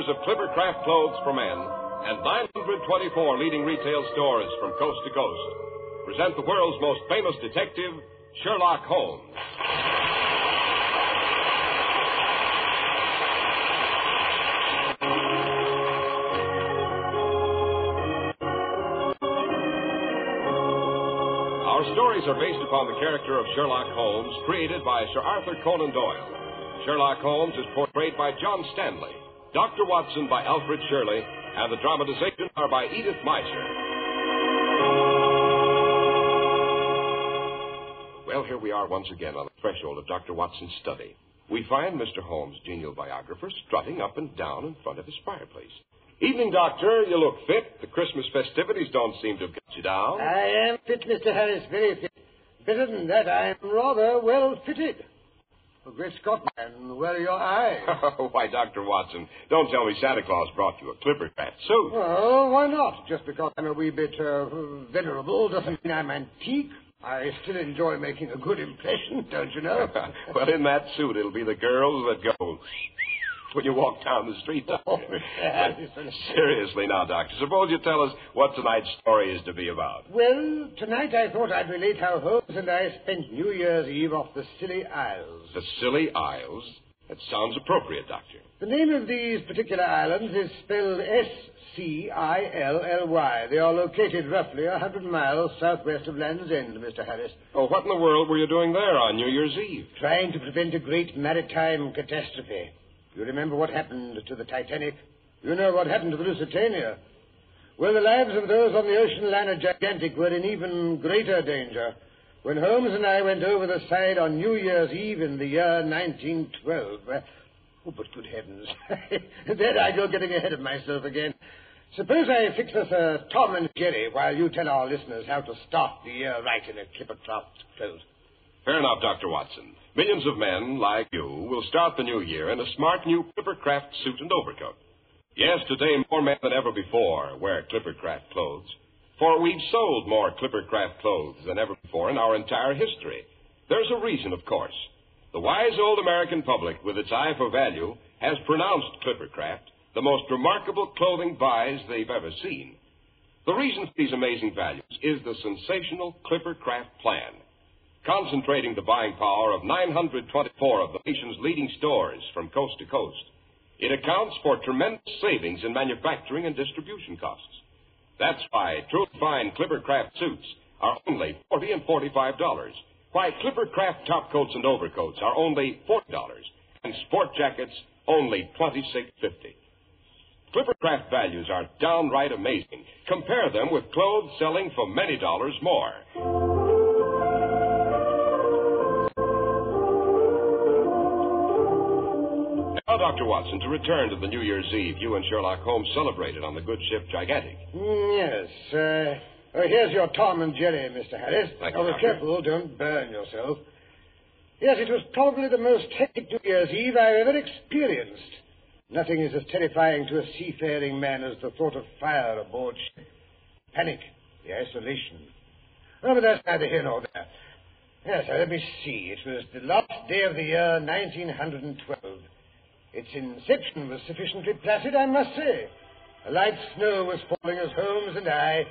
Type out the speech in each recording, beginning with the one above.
Makers of Clippercraft clothes for men and 924 leading retail stores from coast to coast present the world's most famous detective, Sherlock Holmes. Our stories are based upon the character of Sherlock Holmes, created by Sir Arthur Conan Doyle. Sherlock Holmes is portrayed by John Stanley, Dr. Watson by Alfred Shirley, and the dramatization are by Edith Meiser. Well, here we are once again on the threshold of Dr. Watson's study. We find Mr. Holmes' genial biographer strutting up and down in front of his fireplace. Evening, Doctor. You look fit. The Christmas festivities don't seem to have got you down. I am fit, Mr. Harris, very fit. Better than that, I am rather well fitted. Oh, great Scott, man, where are your eyes? Why, Dr. Watson, don't tell me Santa Claus brought you a Clippercraft suit. Well, why not? Just because I'm a wee bit uh, venerable doesn't mean I'm antique. I still enjoy making a good impression, don't you know? well, in that suit, it'll be the girls that go when you walk down the street. Doctor. Oh. Seriously now, Doctor, suppose you tell us what tonight's story is to be about. Well, tonight I thought I'd relate how Holmes and I spent New Year's Eve off the Scilly Isles. The Scilly Isles? That sounds appropriate, Doctor. The name of these particular islands is spelled S-C-I-L-L-Y. They are located roughly a hundred miles southwest of Land's End, Mr. Harris. Oh, what in the world were you doing there on New Year's Eve? Trying to prevent a great maritime catastrophe. You remember what happened to the Titanic? You know what happened to the Lusitania? Well, the lives of those on the ocean liner Gigantic were in even greater danger when Holmes and I went over the side on New Year's Eve in the year 1912. Uh, oh, but good heavens. there I go getting ahead of myself again. Suppose I fix us a Tom and Jerry while you tell our listeners how to start the year right in a Clippercraft clothes. Fair enough, Dr. Watson. Millions of men, like you, will start the new year in a smart new Clippercraft suit and overcoat. Yes, today more men than ever before wear Clippercraft clothes. For we've sold more Clippercraft clothes than ever before in our entire history. There's a reason, of course. The wise old American public, with its eye for value, has pronounced Clippercraft the most remarkable clothing buys they've ever seen. The reason for these amazing values is the sensational Clippercraft plan, concentrating the buying power of 924 of the nation's leading stores from coast to coast. It accounts for tremendous savings in manufacturing and distribution costs. That's why truly fine Clippercraft suits are only forty and forty-five dollars. Why Clippercraft top coats and overcoats are only forty dollars, and sport jackets only twenty-six fifty. Clippercraft values are downright amazing. Compare them with clothes selling for many dollars more. Dr. Watson, to return to the New Year's Eve you and Sherlock Holmes celebrated on the good ship Gigantic. Mm, Yes. Uh, oh, here's your Tom and Jerry, Mr. Harris. Thank you, oh, Doctor. careful, don't burn yourself. Yes, it was probably the most hectic New Year's Eve I've ever experienced. Nothing is as terrifying to a seafaring man as the thought of fire aboard ship. Panic, the isolation. Oh, but that's neither here nor there. Yes, let me see. It was the last day of the year 1912. Its inception was sufficiently placid, I must say. A light snow was falling as Holmes and I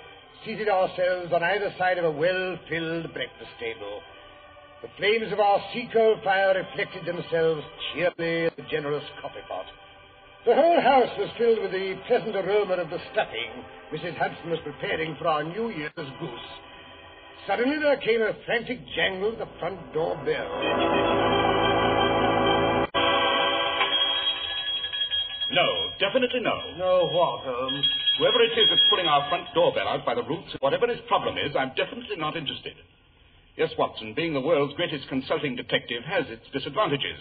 seated ourselves on either side of a well-filled breakfast table. The flames of our sea coal fire reflected themselves cheerfully in the generous coffee pot. The whole house was filled with the pleasant aroma of the stuffing Mrs. Hudson was preparing for our New Year's goose. Suddenly there came a frantic jangle at the front door bell. No, definitely no. No what, Holmes? Whoever it is that's pulling our front doorbell out by the roots, whatever his problem is, I'm definitely not interested. Yes, Watson, being the world's greatest consulting detective has its disadvantages.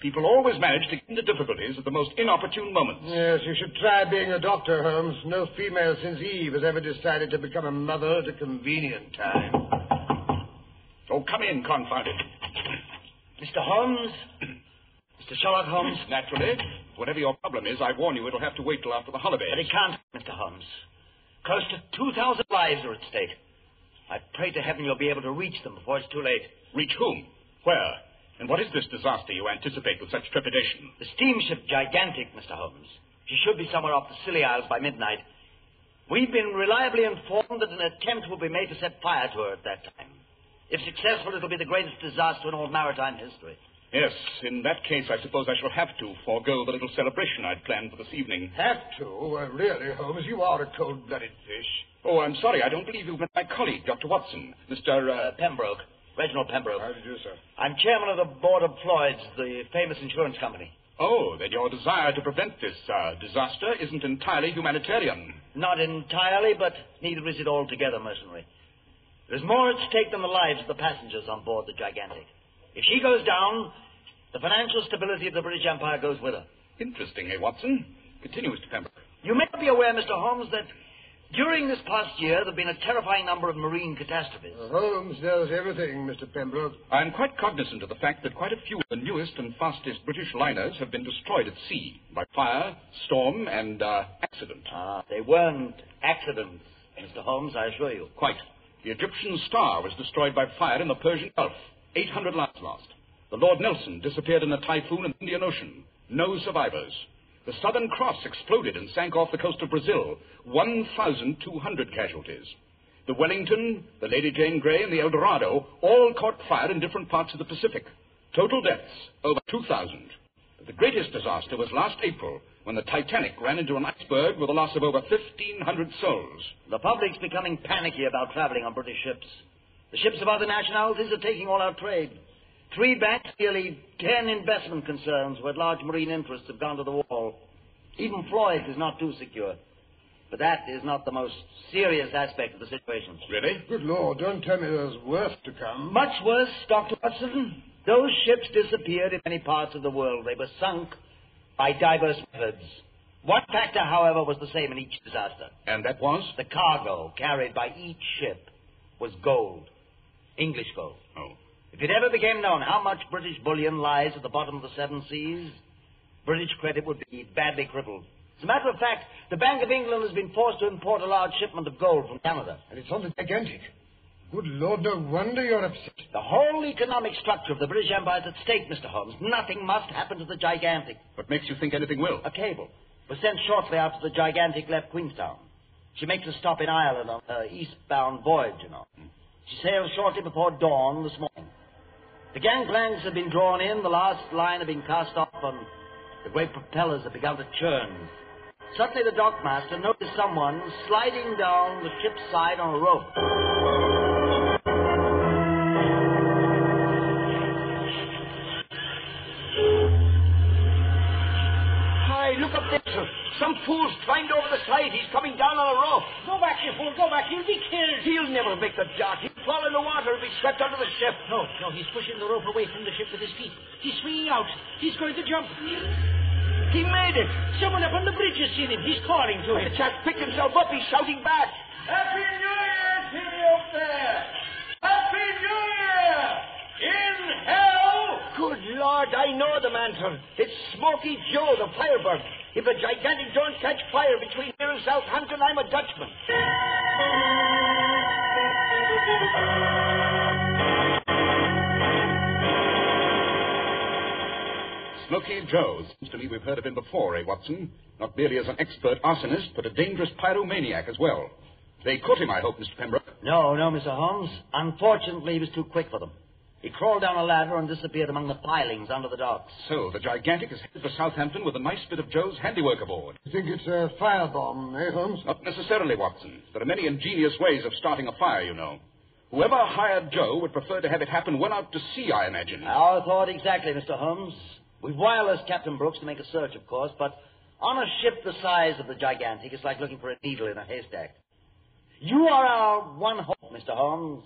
People always manage to get into difficulties at the most inopportune moments. Yes, you should try being a doctor, Holmes. No female since Eve has ever decided to become a mother at a convenient time. Oh, come in, confound it. Mr. Holmes? Mr. Sherlock Holmes? Naturally. Whatever your problem is, I warn you it'll have to wait till after the holidays. But it can't, Mr. Holmes. Close to 2,000 lives are at stake. I pray to heaven you'll be able to reach them before it's too late. Reach whom? Where? And what is this disaster you anticipate with such trepidation? The steamship Gigantic, Mr. Holmes. She should be somewhere off the Scilly Isles by midnight. We've been reliably informed that an attempt will be made to set fire to her at that time. If successful, it'll be the greatest disaster in all maritime history. Yes, in that case, I suppose I shall have to forego the little celebration I'd planned for this evening. Have to? Uh, really, Holmes, you are a cold-blooded fish. Oh, I'm sorry. I don't believe you've met my colleague, Dr. Watson. Mr. Uh... Uh, Pembroke. Reginald Pembroke. How do you do, sir? I'm chairman of the board of Lloyd's, the famous insurance company. Oh, then your desire to prevent this uh, disaster isn't entirely humanitarian. Not entirely, but neither is it altogether mercenary. There's more at stake than the lives of the passengers on board the Gigantic. If she goes down, the financial stability of the British Empire goes with her. Interesting, eh, Watson? Continue, Mr. Pembroke. You may be aware, Mr. Holmes, that during this past year there have been a terrifying number of marine catastrophes. Uh, Holmes knows everything, Mr. Pembroke. I'm quite cognizant of the fact that quite a few of the newest and fastest British liners have been destroyed at sea by fire, storm, and uh, accident. Ah, they weren't accidents, Mr. Holmes, I assure you. Quite. The Egyptian Star was destroyed by fire in the Persian Gulf. 800 lives lost. The Lord Nelson disappeared in a typhoon in the Indian Ocean. No survivors. The Southern Cross exploded and sank off the coast of Brazil. 1,200 casualties. The Wellington, the Lady Jane Grey, and the El Dorado all caught fire in different parts of the Pacific. Total deaths, over 2,000. The greatest disaster was last April when the Titanic ran into an iceberg with a loss of over 1,500 souls. The public's becoming panicky about traveling on British ships. The ships of other nationalities are taking all our trade. Three banks, nearly ten investment concerns with large marine interests have gone to the wall. Even Lloyd's is not too secure. But that is not the most serious aspect of the situation. Really? Good Lord, don't tell me there's worse to come. Much worse, Dr. Watson. Those ships disappeared in many parts of the world. They were sunk by diverse methods. One factor, however, was the same in each disaster. And that was? The cargo carried by each ship was gold. English gold. Oh. If it ever became known how much British bullion lies at the bottom of the seven seas, British credit would be badly crippled. As a matter of fact, the Bank of England has been forced to import a large shipment of gold from Canada. And it's on the gigantic. Good Lord, no wonder you're upset. The whole economic structure of the British Empire is at stake, Mr. Holmes. Nothing must happen to the Gigantic. What makes you think anything will? A cable was sent shortly after the Gigantic left Queenstown. She makes a stop in Ireland on her eastbound voyage, you know. Hmm. She sails shortly before dawn this morning. The gangplanks have been drawn in, the last line have been cast off, and the great propellers have begun to churn. Suddenly the dockmaster noticed someone sliding down the ship's side on a rope. Some fool's climbed over the side. He's coming down on a rope. Go back, you fool. Go back. He'll be killed. He'll never make the dock. He'll fall in the water and be swept under the ship. No, no, he's pushing the rope away from the ship with his feet. He's swinging out. He's going to jump. He made it. Someone up on the bridge has seen him. He's calling to him. The him. chap picked himself up. He's shouting back. Happy New Year to you up there. Happy New Year. In hell. Good Lord, I know the man, sir. It's Smoky Joe, the firebird. If a gigantic don't catch fire between here and Southampton, I'm a Dutchman. Smoky Joe. Seems to me we've heard of him before, eh, Watson? Not merely as an expert arsonist, but a dangerous pyromaniac as well. They caught him, I hope, Mr. Pembroke. No, no, Mr. Holmes. Unfortunately, he was too quick for them. He crawled down a ladder and disappeared among the pilings under the docks. So, the Gigantic is headed for Southampton with a nice bit of Joe's handiwork aboard. You think it's a firebomb, eh, Holmes? Not necessarily, Watson. There are many ingenious ways of starting a fire, you know. Whoever hired Joe would prefer to have it happen well out to sea, I imagine. Our thought exactly, Mr. Holmes. We've wirelessed Captain Brooks to make a search, of course, but On a ship the size of the gigantic, it's like looking for a needle in a haystack. You are our one hope, Mr. Holmes.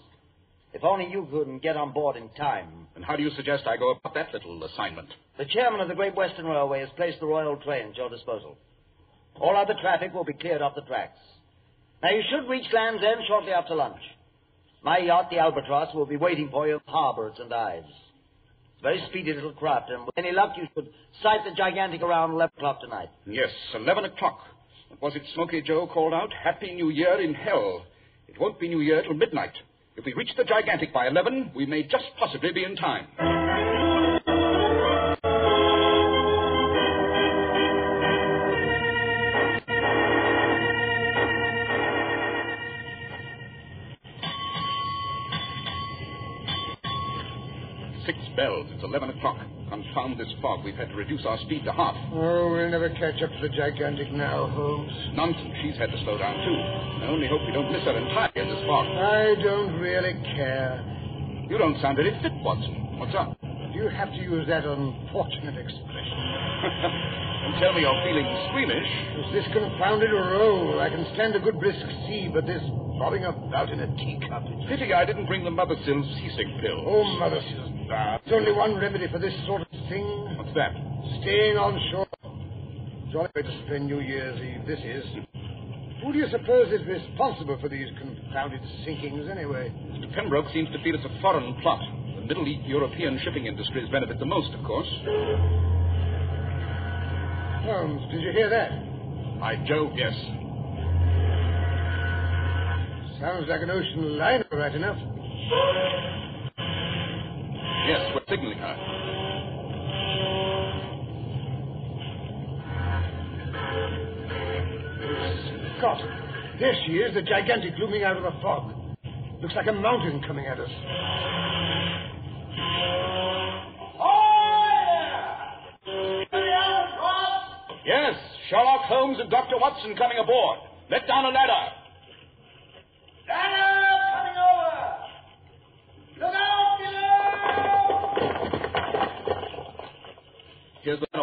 If only you could get on board in time. And how do you suggest I go about that little assignment? The chairman of the Great Western Railway has placed the Royal Train at your disposal. All other traffic will be cleared off the tracks. Now, you should reach Land's End shortly after lunch. My yacht, the Albatross, will be waiting for you in the harbor at St. Ives. It's a very speedy little craft, and with any luck, you should sight the gigantic around 11 o'clock tonight. Yes, 11 o'clock. Was it Smoky Joe called out, Happy New Year in Hell? It won't be New Year till midnight. If we reach the gigantic by 11, we may just possibly be in time. Confound this fog. We've had to reduce our speed to half. Oh, we'll never catch up to the gigantic now, Holmes. Nonsense. She's had to slow down, too. I only hope we don't miss her entirely in this fog. I don't really care. You don't sound very fit, Watson. What's up? You have to use that unfortunate expression. Don't tell me you're feeling squeamish. It's this confounded roll. I can stand a good brisk sea, but this bobbing about in a teacup. It's... Pity I didn't bring the Mother Mothersill seasick pill. Oh, Mothersill's, bah. There's only one remedy for this sort of thing. What's that? Staying on shore. Jolly way to spend New Year's Eve, this is. Who do you suppose is responsible for these confounded sinkings, anyway? Mr. Pembroke seems to feel it's a foreign plot. The Middle East European shipping industries benefit the most, of course. Holmes, did you hear that? By Jove, yes. Sounds like an ocean liner, right enough. Yes, we're signaling her. Scott, there she is, the gigantic looming out of the fog. Looks like a mountain coming at us. Yes, Sherlock Holmes and Dr. Watson coming aboard. Let down a ladder. Ladder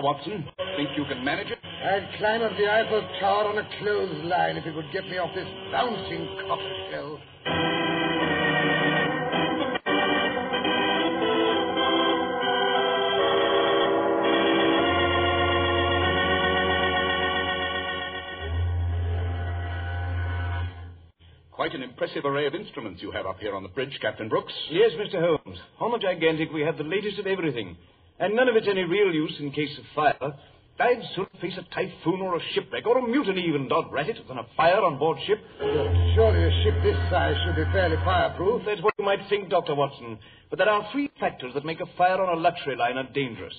Here's Watson. Think you can manage it? I'd climb up the Eiffel Tower on a clothesline if it would get me off this bouncing cockle shell. Quite an impressive array of instruments you have up here on the bridge, Captain Brooks. Yes, Mr. Holmes. On the Gigantic, we have the latest of everything. And none of it's any real use in case of fire. I'd sooner face a typhoon or a shipwreck or a mutiny even, dod rat it, than a fire on board ship. Surely a ship this size should be fairly fireproof. That's what you might think, Dr. Watson. But there are three factors that make a fire on a luxury liner dangerous.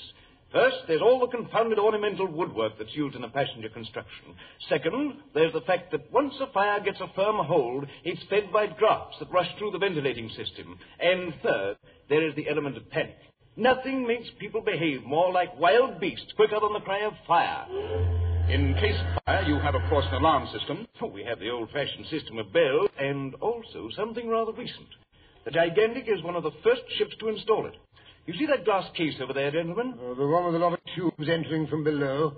First, there's all the confounded ornamental woodwork that's used in a passenger construction. Second, there's the fact that once a fire gets a firm hold, it's fed by drafts that rush through the ventilating system. And third, there is the element of panic. Nothing makes people behave more like wild beasts quicker than the cry of fire. In case of fire, you have, of course, an alarm system. Oh, we have the old-fashioned system of bells, and also something rather recent. The Gigantic is one of the first ships to install it. You see that glass case over there, gentlemen? Oh, the one with a lot of tubes entering from below.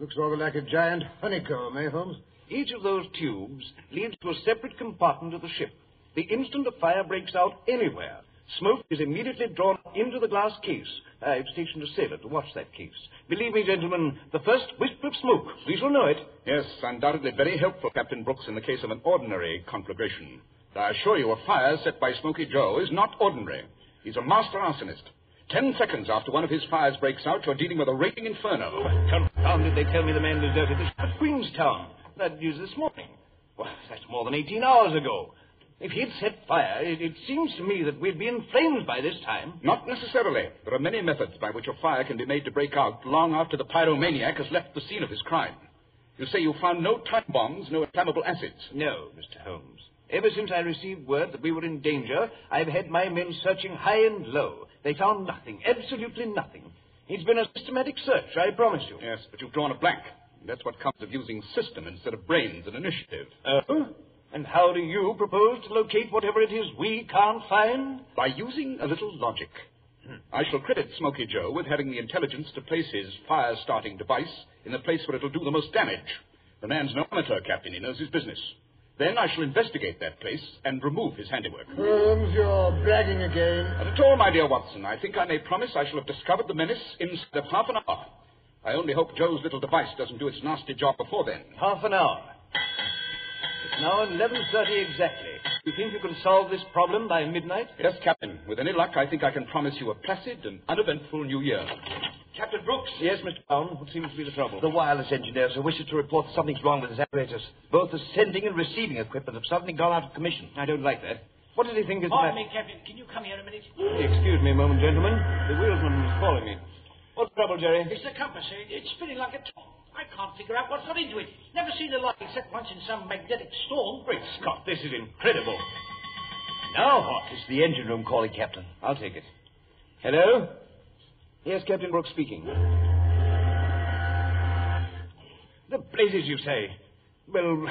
Looks rather like a giant honeycomb, eh, Holmes? Each of those tubes leads to a separate compartment of the ship. The instant a fire breaks out anywhere, smoke is immediately drawn into the glass case. Uh, I've stationed a sailor to watch that case. Believe me, gentlemen, the first wisp of smoke, we shall know it. Yes, undoubtedly very helpful, Captain Brooks, in the case of an ordinary conflagration. I assure you, a fire set by Smoky Joe is not ordinary. He's a master arsonist. Ten seconds after one of his fires breaks out, you're dealing with a raging inferno. Confound it, they tell me the man deserted the ship at Queenstown. That is this morning. Well, that's more than 18 hours ago. If he'd set fire, it, it seems to me that we'd be in flames by this time. Not necessarily. There are many methods by which a fire can be made to break out long after the pyromaniac has left the scene of his crime. You say you found no time bombs, no inflammable acids. No, Mr. Holmes. Ever since I received word that we were in danger, I've had my men searching high and low. They found nothing, absolutely nothing. It's been a systematic search, I promise you. Yes, but you've drawn a blank. That's what comes of using system instead of brains and initiative. Oh? And how do you propose to locate whatever it is we can't find? By using a little logic. I shall credit Smoky Joe with having the intelligence to place his fire starting device in the place where it'll do the most damage. The man's no amateur, Captain. He knows his business. Then I shall investigate that place and remove his handiwork. Holmes, you're bragging again. Not at all, my dear Watson. I think I may promise I shall have discovered the menace inside of half an hour. I only hope Joe's little device doesn't do its nasty job before then. Half an hour. It's now 11.30 exactly. You think you can solve this problem by midnight? Yes, Captain. With any luck, I think I can promise you a placid and uneventful New Year. Captain Brooks. Yes, Mr. Brown. What seems to be the trouble? The wireless engineer, sir, wishes to report that something's wrong with his apparatus. Both the sending and receiving equipment have suddenly gone out of commission. I don't like that. What does he think is the Pardon matter? me, Captain. Can you come here a minute? Excuse me a moment, gentlemen. The wheelsman is calling me. What's the trouble, Jerry? It's the compass. sir. It's spinning like a top. I can't figure out what's got into it. Never seen a light except once in some magnetic storm. Great Scott, this is incredible. Now what? It's the engine room calling, Captain. I'll take it. Hello? Yes, Captain Brooks speaking. The blazes, you say? Well,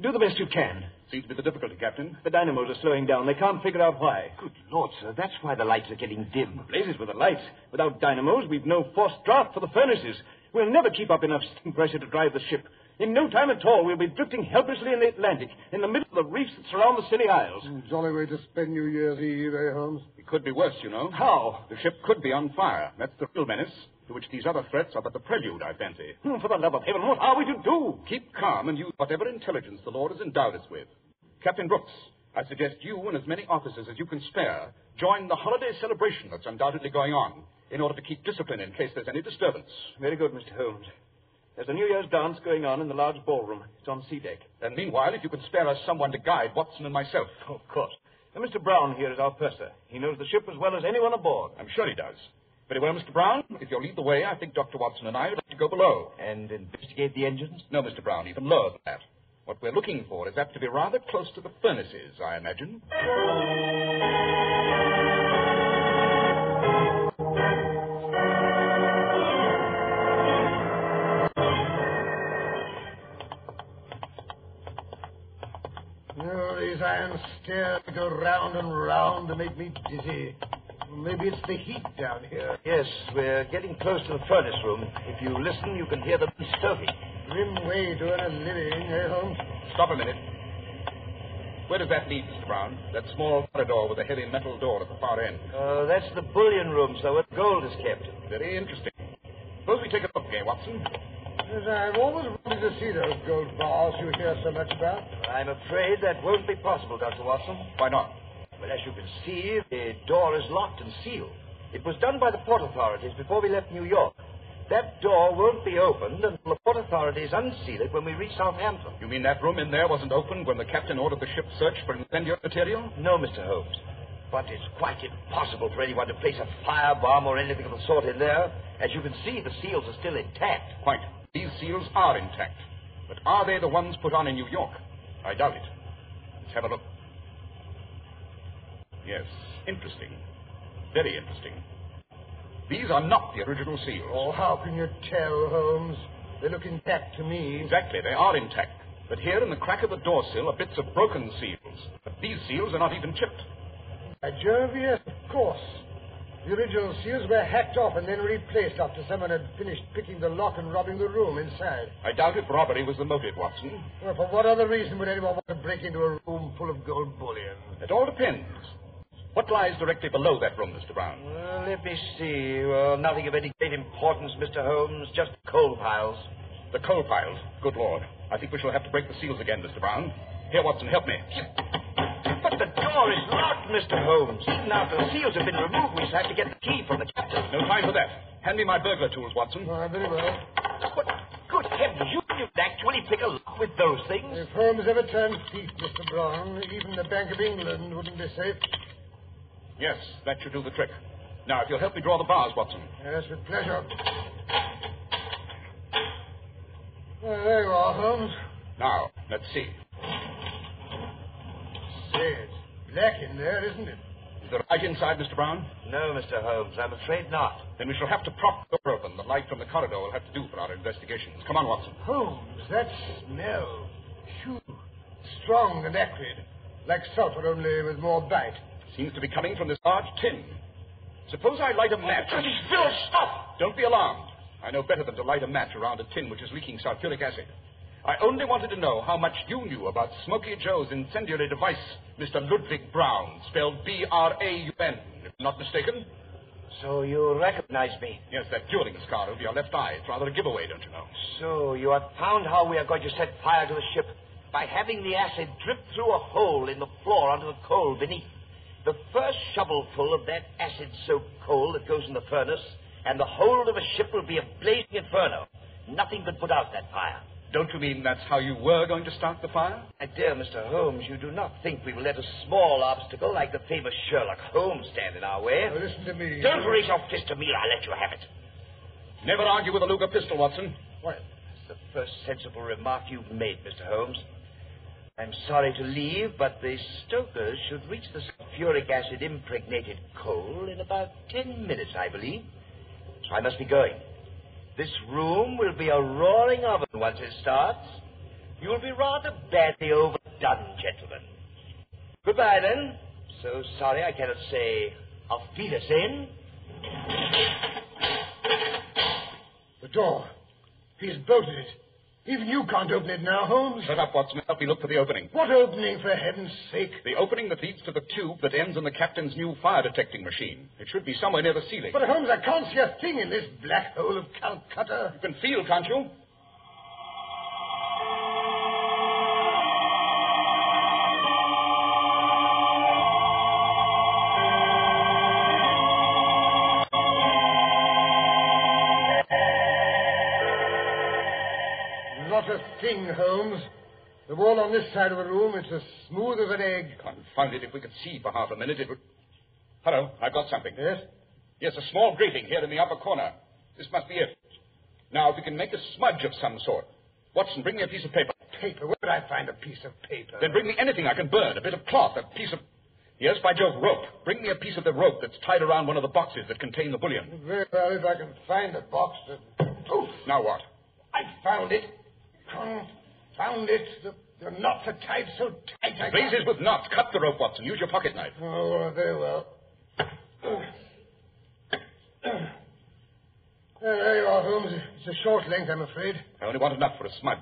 do the best you can. Seems to be the difficulty, Captain. The dynamos are slowing down. They can't figure out why. Good Lord, sir, that's why the lights are getting dim. Blazes with the lights. Without dynamos, we've no forced draft for the furnaces. We'll never keep up enough steam pressure to drive the ship. In no time at all, we'll be drifting helplessly in the Atlantic, in the middle of the reefs that surround the Scilly Isles. Jolly way to spend New Year's Eve, eh, Holmes? It could be worse, you know. How? The ship could be on fire. That's the real menace, to which these other threats are but the prelude, I fancy. Hmm, For the love of heaven, what are we to do? Keep calm and use whatever intelligence the Lord has endowed us with. Captain Brooks, I suggest you and as many officers as you can spare join the holiday celebration that's undoubtedly going on in order to keep discipline in case there's any disturbance. Very good, Mr. Holmes. There's a New Year's dance going on in the large ballroom. It's on sea deck. And meanwhile, if you could spare us someone to guide Watson and myself. Oh, of course. And Mr. Brown here is our purser. He knows the ship as well as anyone aboard. I'm sure he does. Very well, Mr. Brown. If you'll lead the way, I think Dr. Watson and I would like to go below. And investigate the engines? No, Mr. Brown, even lower than that. What we're looking for is apt to be rather close to the furnaces, I imagine. These to go round and round to make me dizzy. Maybe it's the heat down here. Yes, we're getting close to the furnace room. If you listen, you can hear them stoking. Grim way to earn a living, eh, Holmes? Stop a minute. Where does that lead, Mr. Brown? That small corridor with a heavy metal door at the far end. Uh, that's the bullion room, sir, where gold is kept. Very interesting. Suppose we take a look, eh, Watson? Yes, I've always wanted to see those gold bars you hear so much about. I'm afraid that won't be possible, Dr. Watson. Why not? Well, as you can see, the door is locked and sealed. It was done by the port authorities before we left New York. That door won't be opened until the port authorities unseal it when we reach Southampton. You mean that room in there wasn't opened when the captain ordered the ship searched for incendiary material? No, Mr. Holmes. But it's quite impossible for anyone to place a firebomb or anything of the sort in there. As you can see, the seals are still intact. Quite. These seals are intact. But are they the ones put on in New York? I doubt it. Let's have a look. Yes, interesting. Very interesting. These are not the original seals. Oh, how can you tell, Holmes? They look intact to me. Exactly, they are intact. But here in the crack of the door sill are bits of broken seals. But these seals are not even chipped. By Jove, yes, of course. The original seals were hacked off and then replaced after someone had finished picking the lock and robbing the room inside. I doubt if robbery was the motive, Watson. Well, for what other reason would anyone want to break into a room full of gold bullion? It all depends. What lies directly below that room, Mr. Brown? Well, let me see. Well, nothing of any great importance, Mr. Holmes. Just coal piles. The coal piles. Good Lord. I think we shall have to break the seals again, Mr. Brown. Here, Watson, help me. But the door is locked, Mr. Holmes. Even after the seals have been removed, we shall have to get the key from the captain. No time for that. Hand me my burglar tools, Watson. Ah, very well. But, good heavens, you can actually pick a lock with those things? If Holmes ever turned thief, Mr. Brown, even the Bank of England wouldn't be safe. Yes, that should do the trick. Now, if you'll help me draw the bars, Watson. Yes, with pleasure. Well, there you are, Holmes. Now, let's see. Say, it's black in there, isn't it? Is there light inside, Mr. Brown? No, Mr. Holmes, I'm afraid not. Then we shall have to prop the door open. The light from the corridor will have to do for our investigations. Come on, Watson. Holmes, that smell. Phew. Strong and acrid. Like sulphur, only with more bite. Seems to be coming from this large tin. Suppose I light a oh, match. Phil, stop! Don't be alarmed. I know better than to light a match around a tin which is leaking sulfuric acid. I only wanted to know how much you knew about Smoky Joe's incendiary device, Mr. Ludwig Brown, spelled B-R-A-U-N, if I'm not mistaken. So you recognize me? Yes, that dueling scar over your left eye. It's rather a giveaway, don't you know? So you have found how we are going to set fire to the ship by having the acid drip through a hole in the floor onto the coal beneath. The first shovelful of that acid-soaked coal that goes in the furnace, and the whole of a ship will be a blazing inferno. Nothing could put out that fire. Don't you mean that's how you were going to start the fire? My dear Mr. Holmes, you do not think we will let a small obstacle like the famous Sherlock Holmes stand in our way. Now, listen to me. Don't raise your fist to me, or I'll let you have it. Never argue with a Luger pistol, Watson. Well, that's the first sensible remark you've made, Mr. Holmes. I'm sorry to leave, but the stokers should reach the sulfuric acid impregnated coal in about ten minutes, I believe. So I must be going. This room will be a roaring oven once it starts. You'll be rather badly overdone, gentlemen. Goodbye, then. So sorry I cannot say auf Wiedersehen. The door. He's bolted it. Even you can't open it now, Holmes. Shut up, Watson. Help me look for the opening. What opening, for heaven's sake? The opening that leads to the tube that ends in the captain's new fire detecting machine. It should be somewhere near the ceiling. But, Holmes, I can't see a thing in this black hole of Calcutta. You can feel, can't you? Thing, Holmes. The wall on this side of the room is as smooth as an egg. Confound it. If we could see for half a minute, it would. Hello, I've got something. Yes? Yes, a small grating here in the upper corner. This must be it. Now, if we can make a smudge of some sort. Watson, bring me a piece of paper. Paper. Where would I find a piece of paper? Then bring me anything I can burn. A bit of cloth, a piece of. Yes, by Jove, rope. Bring me a piece of the rope that's tied around one of the boxes that contain the bullion. Very well, if I can find the box. That... Oh, Now what? I found it. Confound it. The, the knots are tied so tight I Blazes with knots. Cut the rope, Watson. Use your pocket knife. Oh, uh, very well. There you are, Holmes. It's a short length, I'm afraid. I only want enough for a smudge.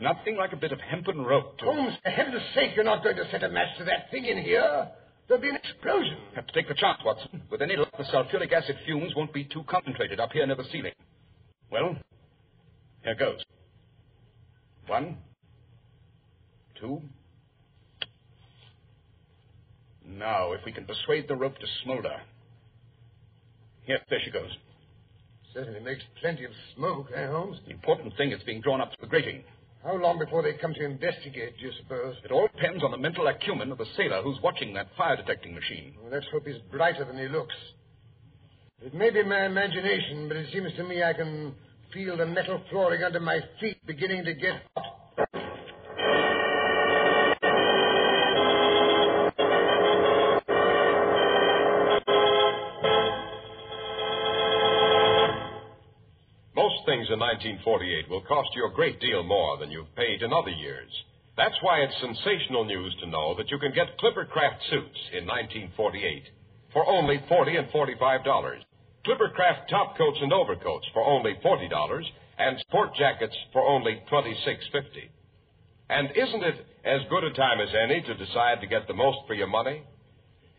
Nothing like a bit of hempen rope to. Holmes, for heaven's sake, you're not going to set a match to that thing in here. There'll be an explosion. Have to take the chance, Watson. With any luck, the sulfuric acid fumes won't be too concentrated up here near the ceiling. Well, here goes. One, two. Now, if we can persuade the rope to smolder. Here, there she goes. Certainly makes plenty of smoke, eh, Holmes? The important thing is being drawn up to the grating. How long before they come to investigate, do you suppose? It all depends on the mental acumen of the sailor who's watching that fire detecting machine. Well, let's hope he's brighter than he looks. It may be my imagination, but it seems to me I can feel the metal flooring under my feet beginning to get In 1948 will cost you a great deal more than you've paid in other years. That's why it's sensational news to know that you can get Clippercraft suits in 1948 for only 40 and $45. Clippercraft top coats and overcoats for only $40 and sport jackets for only $26.50. And isn't it as good a time as any to decide to get the most for your money?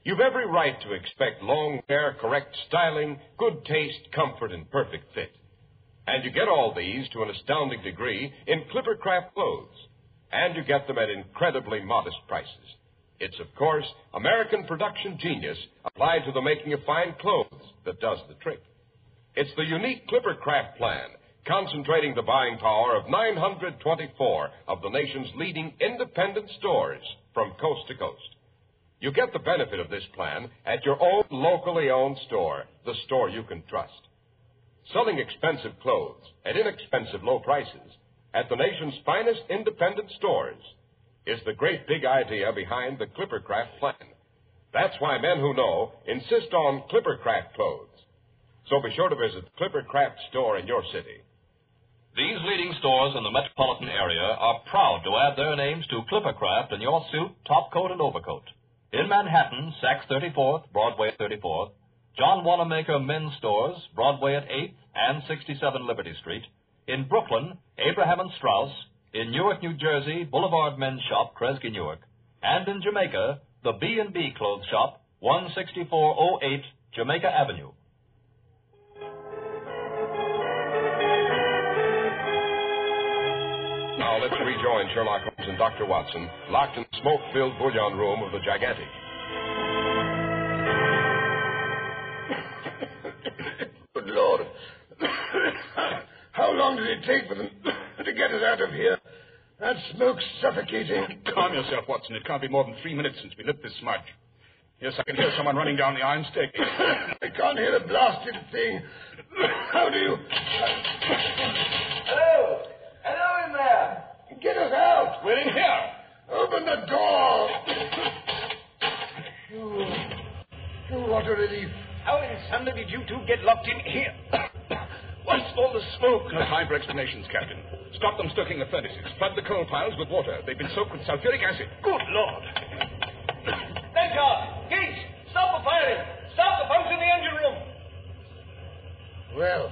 You've every right to expect long hair, correct styling, good taste, comfort, and perfect fit. And you get all these to an astounding degree in Clippercraft clothes. And you get them at incredibly modest prices. It's, of course, American production genius applied to the making of fine clothes that does the trick. It's the unique Clippercraft plan, concentrating the buying power of 924 of the nation's leading independent stores from coast to coast. You get the benefit of this plan at your own locally owned store, the store you can trust. Selling expensive clothes at inexpensive low prices at the nation's finest independent stores is the great big idea behind the Clippercraft plan. That's why men who know insist on Clippercraft clothes. So be sure to visit the Clippercraft store in your city. These leading stores in the metropolitan area are proud to add their names to Clippercraft in your suit, top coat, and overcoat. In Manhattan, Saks 34th, Broadway 34th, John Wanamaker Men's Stores, Broadway at 8th and 67 Liberty Street. In Brooklyn, Abraham and Straus. In Newark, New Jersey, Boulevard Men's Shop, Kresge, Newark. And in Jamaica, the B&B Clothes Shop, 16408 Jamaica Avenue. Now let's rejoin Sherlock Holmes and Dr. Watson, locked in the smoke-filled bullion room of the gigantic. How long did it take for them to get us out of here? That smoke's suffocating. Calm yourself, Watson. It can't be more than three minutes since we lit this smudge. Yes, I can hear someone running down the iron staircase. I can't hear the blasted thing. How do you. Hello! Hello in there! Get us out! We're in here. Open the door! Phew. Phew, what a relief. How in thunder did you two get locked in here? What's all the smoke? No time for explanations, Captain. Stop them stoking the furnaces. Flood the coal piles with water. They've been soaked with sulfuric acid. Good Lord. Deckard! Gates! Stop the firing! Stop the pumps in the engine room! Well,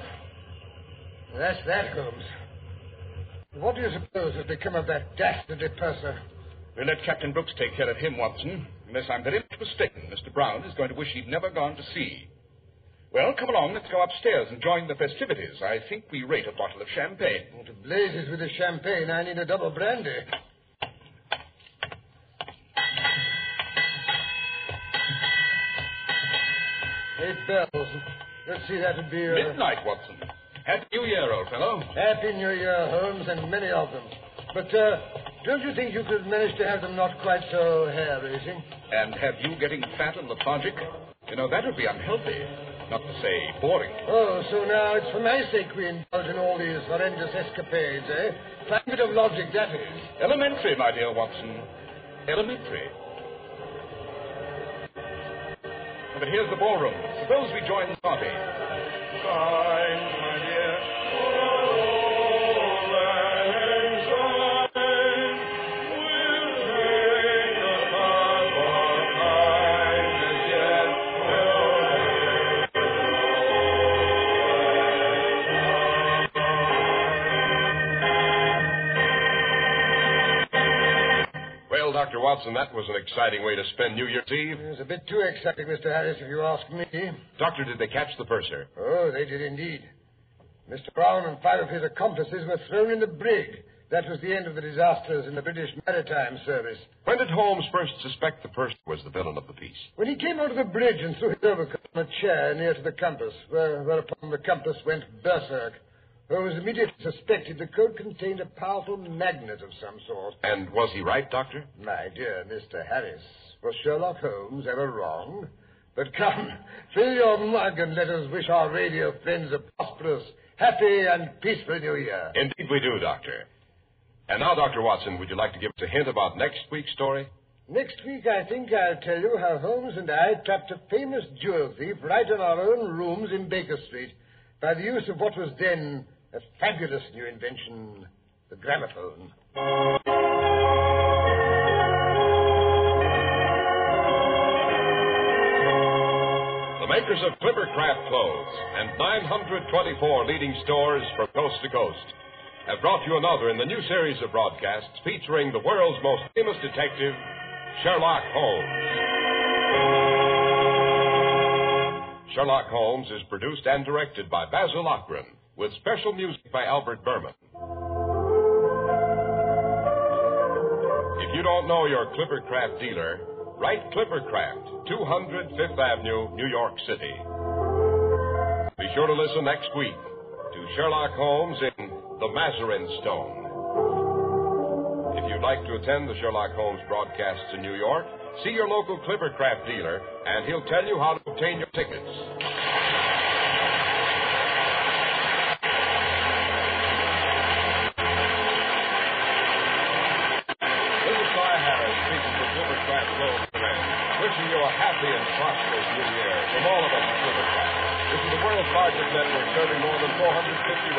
that's that, Holmes. What do you suppose has become of that dastardly purser? We'll let Captain Brooks take care of him, Watson. Unless I'm very much mistaken, Mr. Brown is going to wish he'd never gone to sea. Well, come along. Let's go upstairs and join the festivities. I think we rate a bottle of champagne. Oh, to blazes with the champagne, I need a double brandy. Eight bells. Let's see, that would be. Uh, Midnight, Watson. Happy New Year, old fellow. Happy New Year, Holmes, and many of them. But uh, don't you think you could manage to have them not quite so hair raising? And have you getting fat and lethargic? You know, that would be unhealthy. Not to say boring. Oh, so now it's for my sake we indulge in all these horrendous escapades, eh? Fine bit of logic, that is. Elementary, my dear Watson. Elementary. But here's the ballroom. Suppose we join the party. Fine, my dear. Dr. Watson, that was an exciting way to spend New Year's Eve. It was a bit too exciting, Mr. Harris, if you ask me. Doctor, did they catch the purser? Oh, they did indeed. Mr. Brown and five of his accomplices were thrown in the brig. That was the end of the disasters in the British Maritime Service. When did Holmes first suspect the purser was the villain of the piece? When he came onto the bridge and threw his overcoat on a chair near to the compass, where, whereupon the compass went berserk, Holmes immediately suspected the coat contained a powerful magnet of some sort. And was he right, Doctor? My dear Mr. Harris, was Sherlock Holmes ever wrong? But come, fill your mug and let us wish our radio friends a prosperous, happy, and peaceful New Year. Indeed we do, Doctor. And now, Dr. Watson, would you like to give us a hint about next week's story? Next week, I think I'll tell you how Holmes and I trapped a famous jewel thief right in our own rooms in Baker Street by the use of what was then a fabulous new invention, the gramophone. The makers of Clippercraft clothes and 924 leading stores from coast to coast have brought you another in the new series of broadcasts featuring the world's most famous detective, Sherlock Holmes. Sherlock Holmes is produced and directed by Basil Loughrane, with special music by Albert Buhrman. If you don't know your Clippercraft dealer, write Clippercraft, 200 Fifth Avenue, New York City. Be sure to listen next week to Sherlock Holmes in The Mazarin Stone. If you'd like to attend the Sherlock Holmes broadcasts in New York, see your local Clippercraft dealer, and he'll tell you how to obtain your tickets. This is Cy Harris speaking for Clippercraft Clothes Command, wishing you a happy and prosperous new year from all of us at Clippercraft. Is the world's serving more than 450